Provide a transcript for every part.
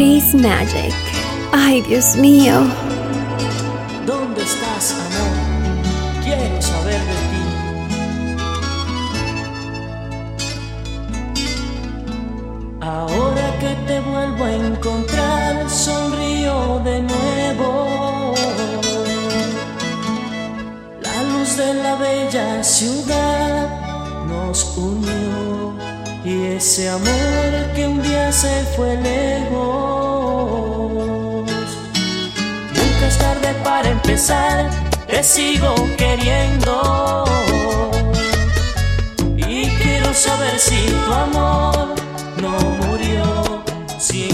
Chris Magic. Ay, Dios mío. ¿Dónde estás, amor? Quiero saber de ti. Ahora que te vuelvo a encontrar, sonrío de nuevo. La luz de la bella ciudad nos unió y ese amor que un día se fue lejos. Nunca es tarde para empezar, te sigo queriendo. Y quiero saber si tu amor no murió, si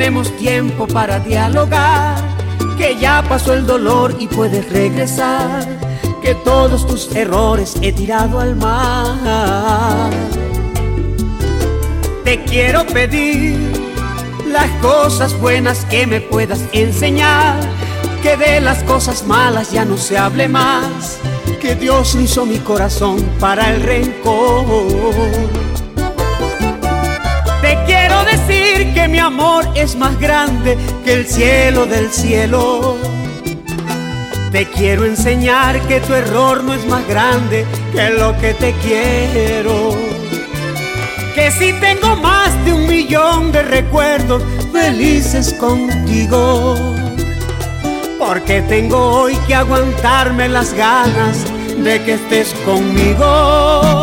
tenemos tiempo para dialogar, que ya pasó el dolor y puedes regresar, que todos tus errores he tirado al mar. Te quiero pedir las cosas buenas que me puedas enseñar, que de las cosas malas ya no se hable más, que Dios hizo mi corazón para el rencor. Te quiero que mi amor es más grande que el cielo del cielo. Te quiero enseñar que tu error no es más grande que lo que te quiero. Que si tengo más de un millón de recuerdos felices contigo. Porque tengo hoy que aguantarme las ganas de que estés conmigo.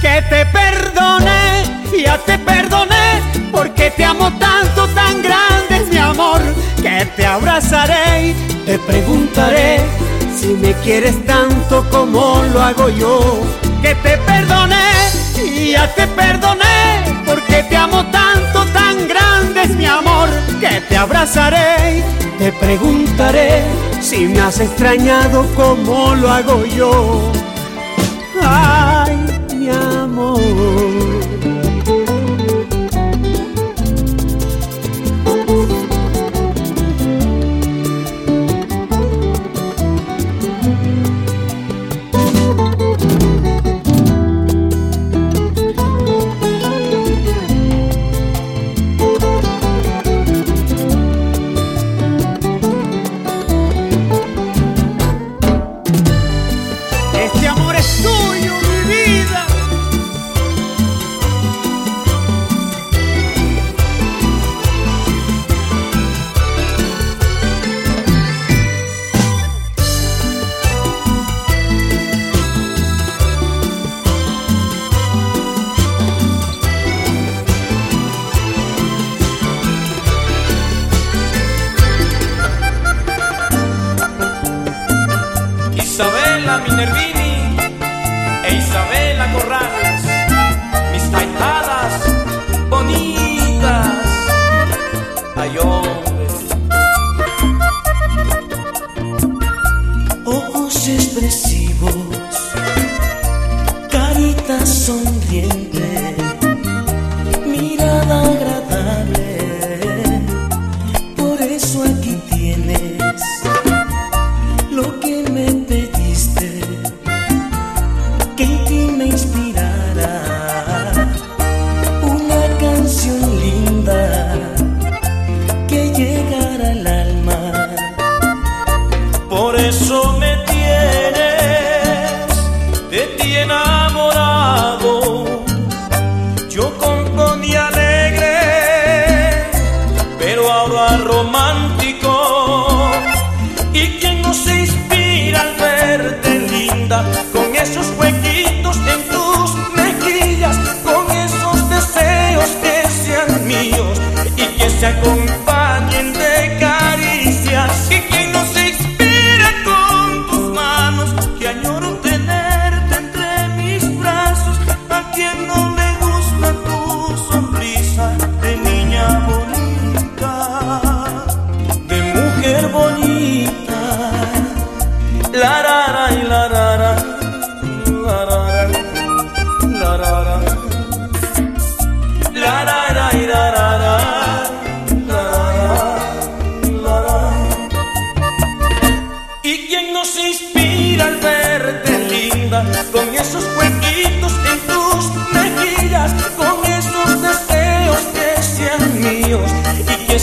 Que te perdone, ya te perdoné, porque te amo tanto, tan grande es mi amor, que te abrazaré y te preguntaré si me quieres tanto como lo hago yo. Que te perdone, ya te perdoné, porque te amo tanto, tan grande es mi amor, que te abrazaré y te preguntaré si me has extrañado como lo hago yo. Ay,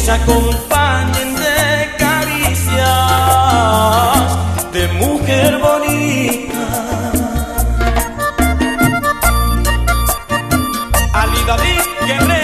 acompañen de caricias de mujer bonita? Ali David Guerrero,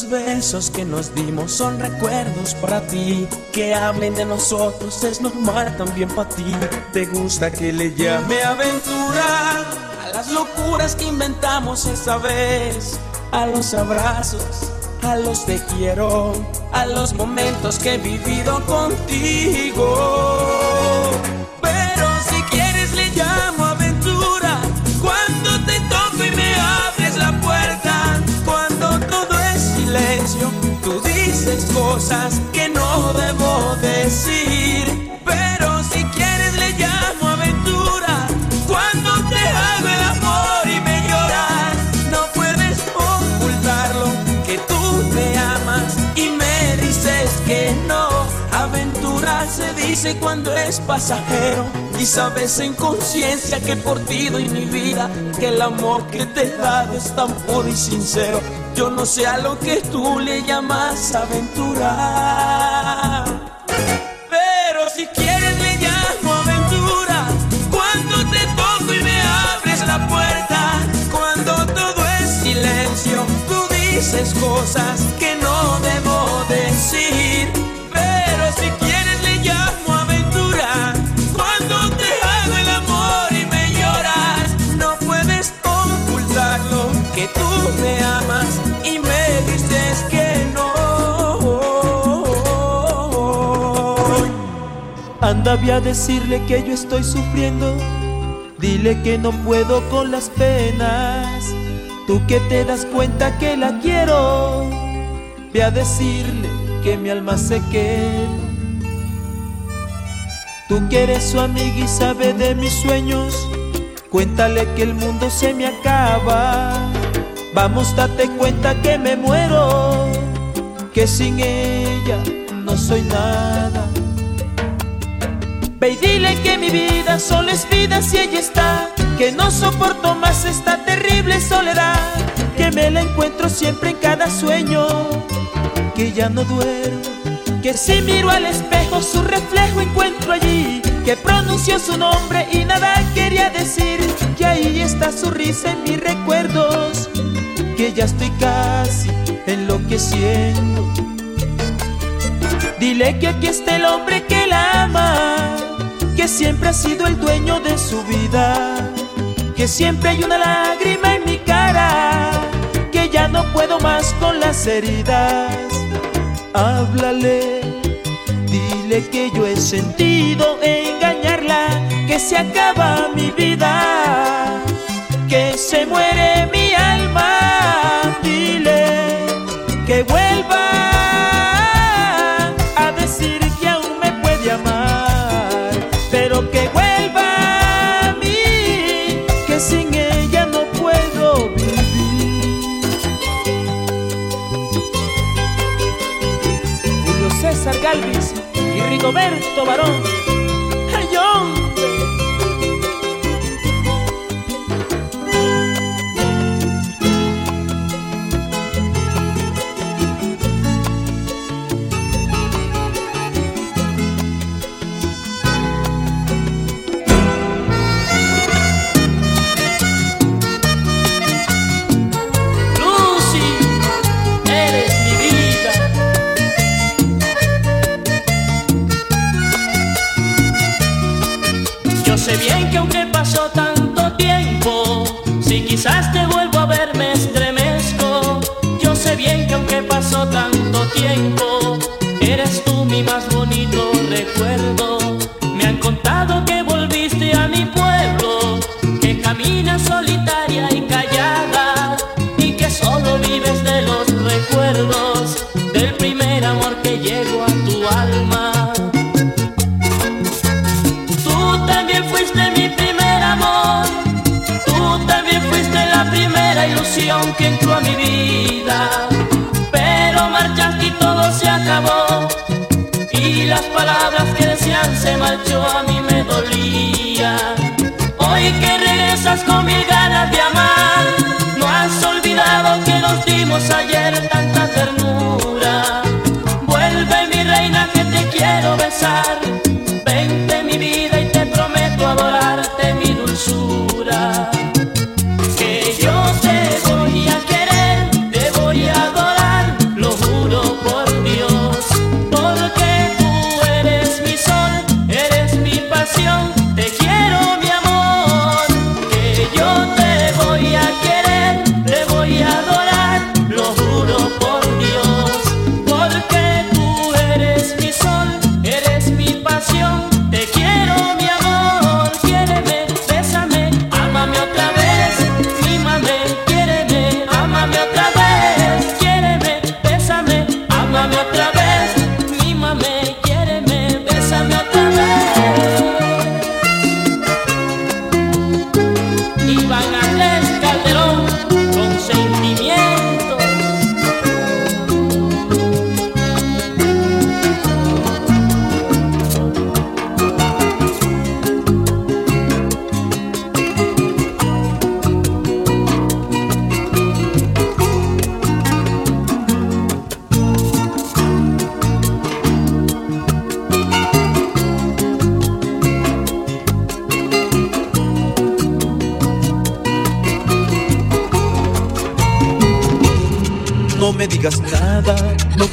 Los besos que nos dimos son recuerdos para ti. Que hablen de nosotros es normal también para ti. Te gusta que le llame aventura a las locuras que inventamos esa vez. A los abrazos, a los te quiero, a los momentos que he vivido contigo. Pero si quieres le llamo cosas que no debo decir. Pero si quieres le llamo aventura cuando te hago el amor y me lloras. No puedes ocultarlo que tú me amas y me dices que no. Aventura se dice cuando es pasajero y sabes en conciencia que por ti doy mi vida, que el amor que te he dado es tan puro y sincero. Yo no sé a lo que tú le llamas aventura. Pero si quieres le llamo aventura Cuando te toco y me abres la puerta Cuando todo es silencio Tú dices cosas que no Anda, ve a decirle que yo estoy sufriendo. Dile que no puedo con las penas. Tú que te das cuenta que la quiero. Ve a decirle que mi alma se quema. Tú que eres su amiga y sabe de mis sueños. Cuéntale que el mundo se me acaba. Vamos, date cuenta que me muero. Que sin ella no soy nada. Y dile que mi vida solo es vida si ella está, que no soporto más esta terrible soledad, que me la encuentro siempre en cada sueño, que ya no duermo, que si miro al espejo su reflejo encuentro allí, que pronunció su nombre y nada quería decir, que ahí está su risa en mis recuerdos, que ya estoy casi enloqueciendo. Dile que aquí está el hombre que la ama que siempre ha sido el dueño de su vida, que siempre hay una lágrima en mi cara, que ya no puedo más con las heridas. Háblale, dile que yo he sentido engañarla, que se acaba mi vida, que se muere mi alma. Dile que vuelva César Galvis y Rigoberto Barón. ¡Ay, hombre! Pasó tanto tiempo, si quizás te vuelvo a ver me estremezco. Yo sé bien que aunque pasó tanto tiempo, marchó a mí me dolía. Hoy que regresas con mil ganas de amar, no has olvidado que nos dimos ayer tanta ternura. Vuelve mi reina que te quiero besar. Vente mi vida y te prometo adorarte mi dulzura.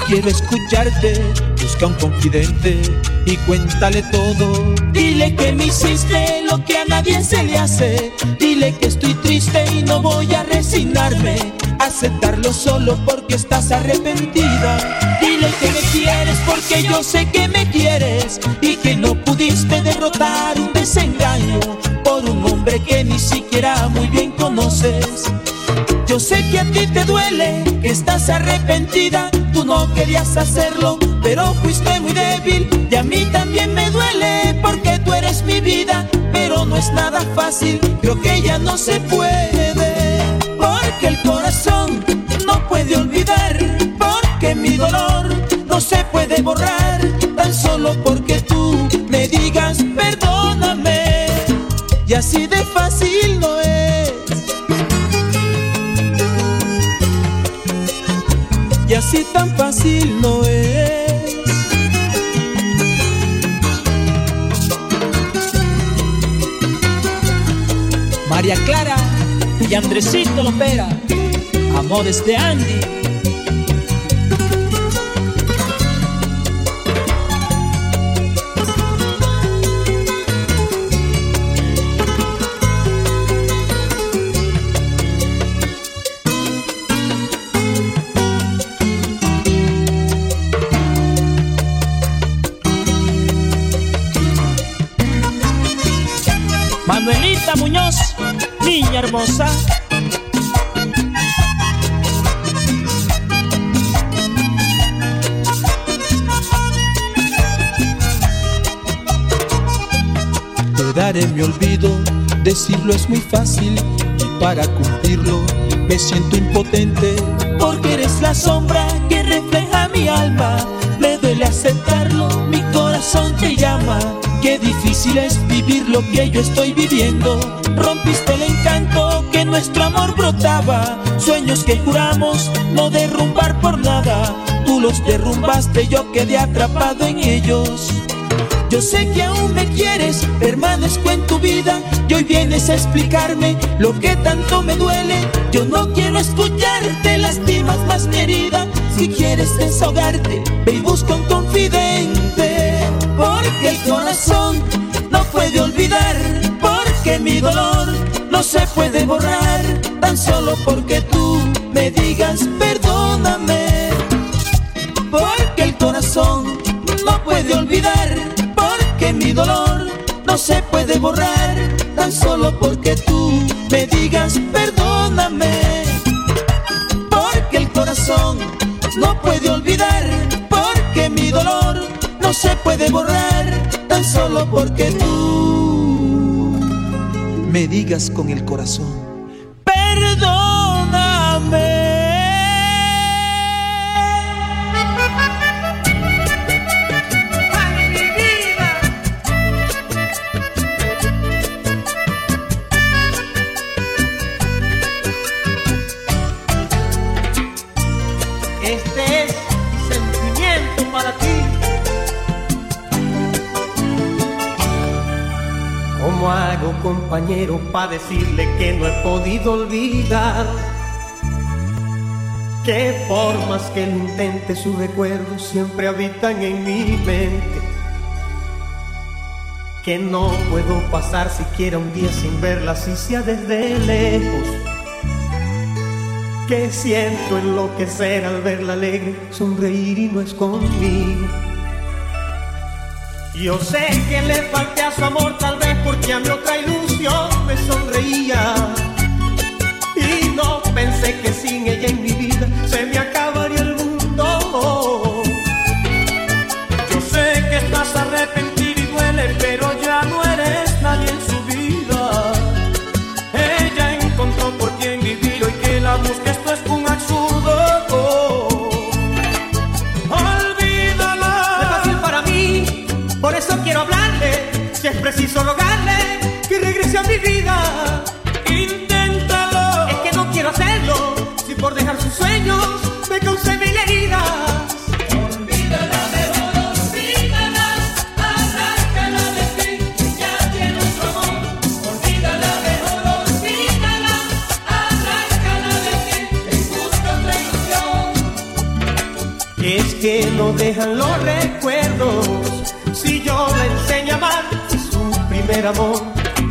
Quiero escucharte. Busca un confidente y cuéntale todo. Dile que me hiciste lo que a nadie se le hace. Dile que estoy triste y no voy a resignarme. Aceptarlo solo porque estás arrepentida. Dile que me quieres porque yo sé que me quieres. Y que no pudiste derrotar un desengaño por un hombre que ni siquiera muy bien conoces sé que a ti te duele, que estás arrepentida, tú no querías hacerlo, pero fuiste muy débil. Y a mí también me duele porque tú eres mi vida, pero no es nada fácil, creo que ya no se puede, porque el corazón no puede olvidar, porque mi dolor no se puede borrar, tan solo porque tú me digas perdóname. Y así de fácil. Así tan fácil no es. María Clara y Andresito Lopera, amores de Andy. Manuelita Muñoz, niña hermosa. Te daré mi olvido, decirlo es muy fácil y para cumplirlo me siento impotente porque eres la sombra que refleja mi alma. Me duele aceptarlo, mi corazón te llama. Qué difícil es vivir lo que yo estoy viviendo. Rompiste el encanto que nuestro amor brotaba. Sueños que juramos no derrumbar por nada. Tú los derrumbaste, yo quedé atrapado en ellos. Yo sé que aún me quieres, permanezco en tu vida y hoy vienes a explicarme lo que tanto me duele. Yo no quiero escucharte, lastimas más mi herida. Si quieres desahogarte, ve y busca un confidente. Porque el corazón no puede olvidar, porque mi dolor no se puede borrar. Tan solo porque tú me digas perdóname. Porque el corazón no puede olvidar, porque mi dolor no se puede borrar, tan solo porque tú me digas perdóname. Porque el corazón no puede olvidar, porque mi dolor no se puede borrar, tan solo porque tú me digas con el corazón. ¿Cómo hago, compañero, para decirle que no he podido olvidar? Que por más que lo intente, sus recuerdos siempre habitan en mi mente. Que no puedo pasar siquiera un día sin verla, si sea desde lejos que siento enloquecer al verla alegre, sonreír y no es. Yo sé que le falté a su amor tal vez porque a mi otra ilusión me sonreía. Y no pensé que sin ella en mi vida se me acabaría el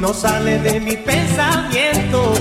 no sale de mi pensamiento.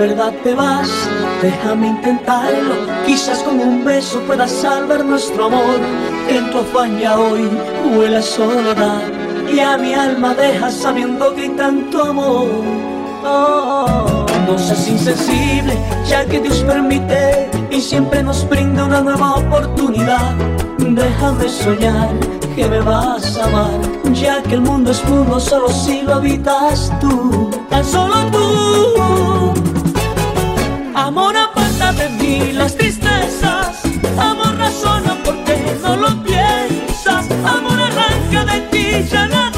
Verdad te vas, déjame intentarlo. Quizás con un beso puedas salvar nuestro amor. En tu afán ya hoy huele soledad. Y a mi alma dejas sabiendo que hay tanto amor. Oh, no seas insensible, ya que Dios permite y siempre nos brinda una nueva oportunidad. Déjame soñar que me vas a amar, ya que el mundo es mundo solo si lo habitas tú, tan solo tú. Amor aparta de mí las tristezas, amor razona porque no lo piensas, amor arranca de ti ya la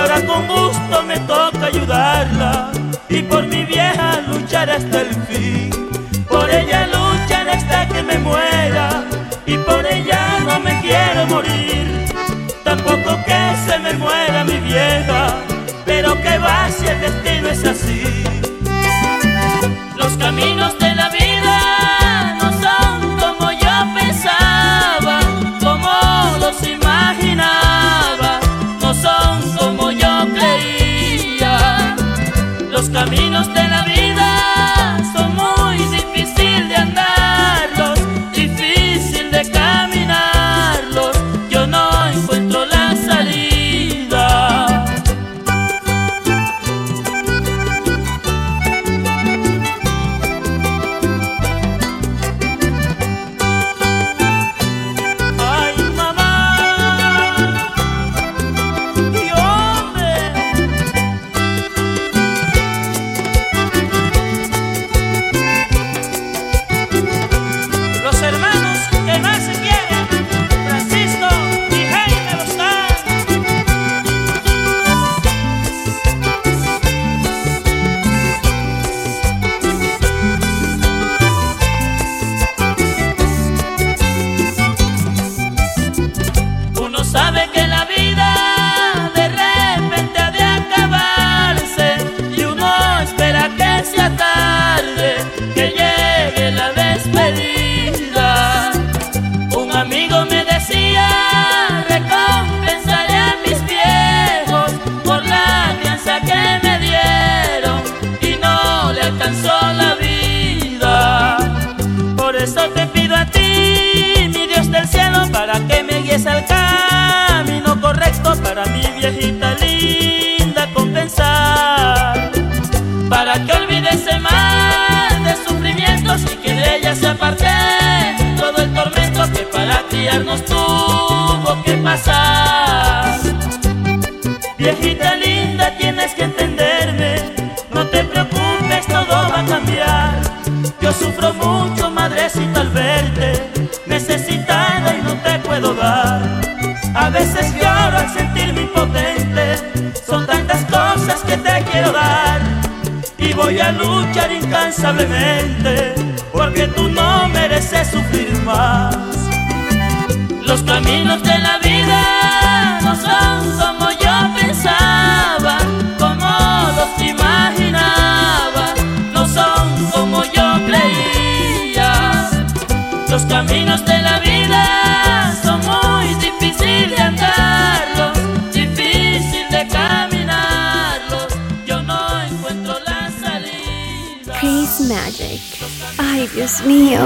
ahora con gusto me toca ayudarla y por mi vieja luchar hasta el fin. Por ella luchar hasta que me muera y por ella no me quiero morir. Tampoco que se me muera mi vieja, pero que va si el destino es así. Los caminos de olvide ese mal de sufrimientos y que de ella se aparte todo el tormento que para criarnos tuvo que pasar. Viejita linda, tienes que entenderme, no te preocupes, todo va a cambiar. Yo sufro mucho, madrecita, al verte, necesitada y no te puedo dar. A veces lloro al porque tú no mereces sufrir más. Los caminos de la vida no son como yo pensaba, como los imaginaba, no son como yo creía. Los caminos de la vida son muy difíciles de andarlos, Ay, Dios mío.